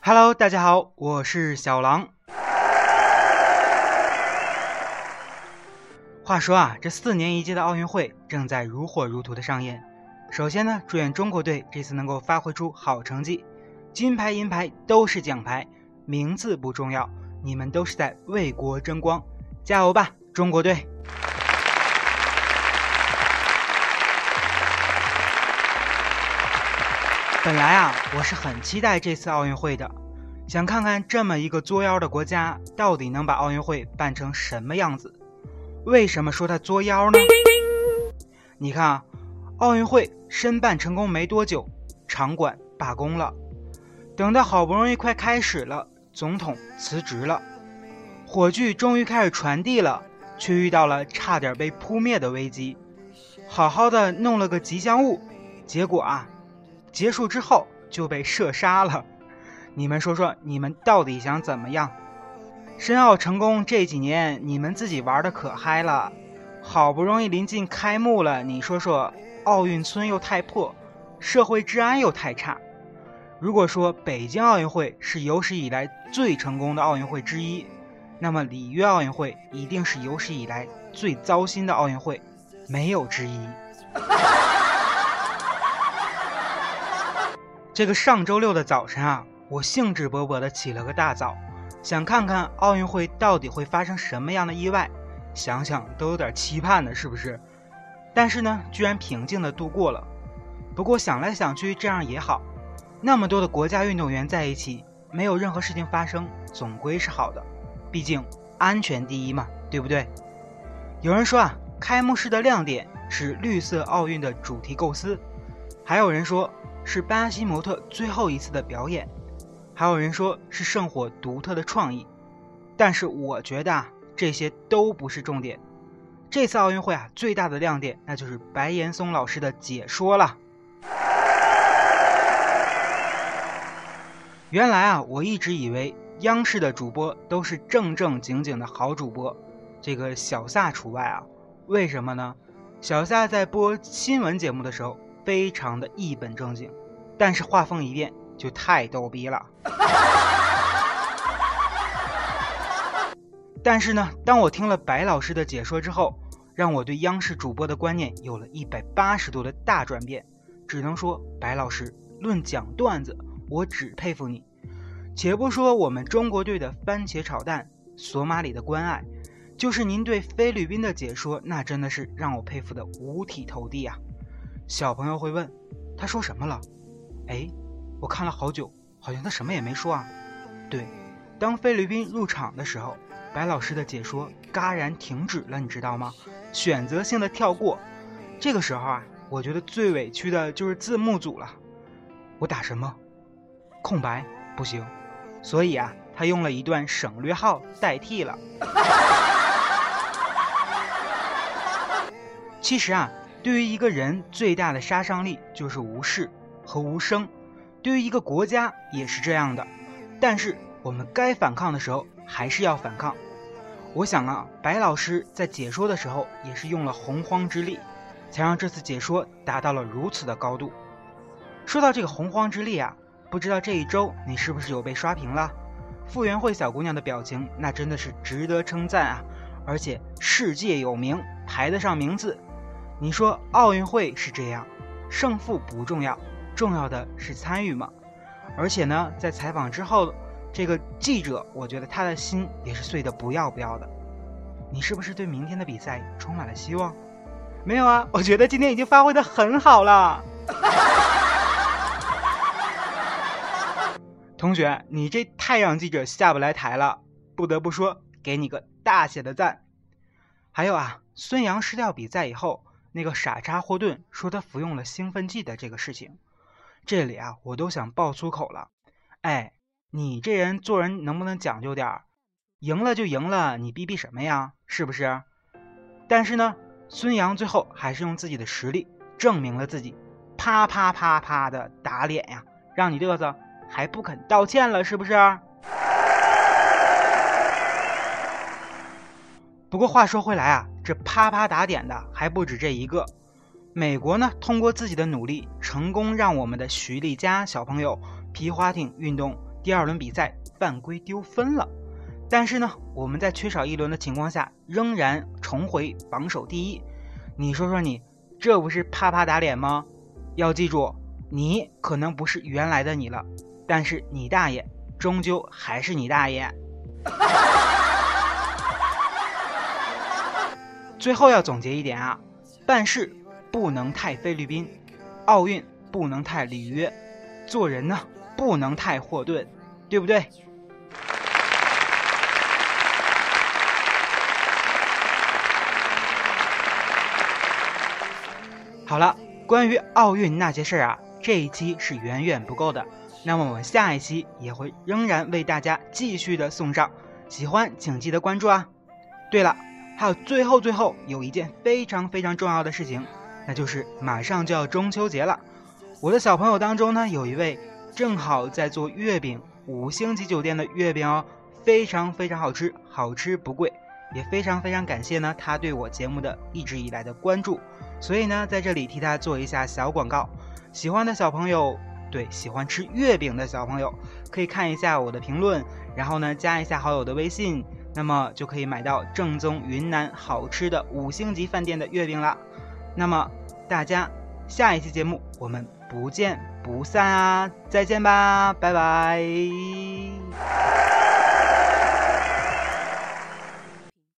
Hello，大家好，我是小狼。话说啊，这四年一届的奥运会正在如火如荼的上演。首先呢，祝愿中国队这次能够发挥出好成绩，金牌银牌都是奖牌，名次不重要，你们都是在为国争光，加油吧，中国队！本来啊，我是很期待这次奥运会的，想看看这么一个作妖的国家到底能把奥运会办成什么样子。为什么说他作妖呢？你看啊，奥运会申办成功没多久，场馆罢工了，等到好不容易快开始了，总统辞职了，火炬终于开始传递了，却遇到了差点被扑灭的危机。好好的弄了个吉祥物，结果啊。结束之后就被射杀了，你们说说，你们到底想怎么样？申奥成功这几年，你们自己玩的可嗨了，好不容易临近开幕了，你说说，奥运村又太破，社会治安又太差。如果说北京奥运会是有史以来最成功的奥运会之一，那么里约奥运会一定是有史以来最糟心的奥运会，没有之一。这个上周六的早晨啊，我兴致勃勃地起了个大早，想看看奥运会到底会发生什么样的意外，想想都有点期盼呢，是不是？但是呢，居然平静地度过了。不过想来想去，这样也好，那么多的国家运动员在一起，没有任何事情发生，总归是好的。毕竟安全第一嘛，对不对？有人说啊，开幕式的亮点是绿色奥运的主题构思，还有人说。是巴西模特最后一次的表演，还有人说是圣火独特的创意，但是我觉得啊，这些都不是重点。这次奥运会啊，最大的亮点那就是白岩松老师的解说了。原来啊，我一直以为央视的主播都是正正经经的好主播，这个小撒除外啊。为什么呢？小撒在播新闻节目的时候。非常的一本正经，但是画风一变就太逗逼了。但是呢，当我听了白老师的解说之后，让我对央视主播的观念有了一百八十度的大转变。只能说，白老师论讲段子，我只佩服你。且不说我们中国队的番茄炒蛋、索马里的关爱，就是您对菲律宾的解说，那真的是让我佩服的五体投地啊！小朋友会问，他说什么了？哎，我看了好久，好像他什么也没说啊。对，当菲律宾入场的时候，白老师的解说戛然停止了，你知道吗？选择性的跳过。这个时候啊，我觉得最委屈的就是字幕组了。我打什么？空白不行，所以啊，他用了一段省略号代替了。其实啊。对于一个人最大的杀伤力就是无视和无声，对于一个国家也是这样的。但是我们该反抗的时候还是要反抗。我想啊，白老师在解说的时候也是用了洪荒之力，才让这次解说达到了如此的高度。说到这个洪荒之力啊，不知道这一周你是不是有被刷屏了？傅园慧小姑娘的表情那真的是值得称赞啊，而且世界有名，排得上名字。你说奥运会是这样，胜负不重要，重要的是参与嘛。而且呢，在采访之后，这个记者，我觉得他的心也是碎的不要不要的。你是不是对明天的比赛充满了希望？没有啊，我觉得今天已经发挥的很好了。同学，你这太让记者下不来台了，不得不说，给你个大写的赞。还有啊，孙杨失掉比赛以后。那个傻叉霍顿说他服用了兴奋剂的这个事情，这里啊我都想爆粗口了。哎，你这人做人能不能讲究点儿？赢了就赢了，你逼逼什么呀？是不是？但是呢，孙杨最后还是用自己的实力证明了自己，啪啪啪啪的打脸呀，让你嘚瑟还不肯道歉了，是不是？不过话说回来啊，这啪啪打点的还不止这一个。美国呢，通过自己的努力，成功让我们的徐丽佳小朋友皮划艇运动第二轮比赛犯规丢分了。但是呢，我们在缺少一轮的情况下，仍然重回榜首第一。你说说你，这不是啪啪打脸吗？要记住，你可能不是原来的你了，但是你大爷终究还是你大爷。最后要总结一点啊，办事不能太菲律宾，奥运不能太里约，做人呢不能太霍顿，对不对？好了，关于奥运那些事儿啊，这一期是远远不够的。那么我们下一期也会仍然为大家继续的送上，喜欢请记得关注啊。对了，还有最后最后有一件非常非常重要的事情，那就是马上就要中秋节了。我的小朋友当中呢，有一位正好在做月饼，五星级酒店的月饼哦，非常非常好吃，好吃不贵。也非常非常感谢呢，他对我节目的一直以来的关注，所以呢，在这里替他做一下小广告。喜欢的小朋友，对喜欢吃月饼的小朋友，可以看一下我的评论，然后呢，加一下好友的微信，那么就可以买到正宗云南好吃的五星级饭店的月饼了。那么大家下一期节目我们不见不散啊！再见吧，拜拜。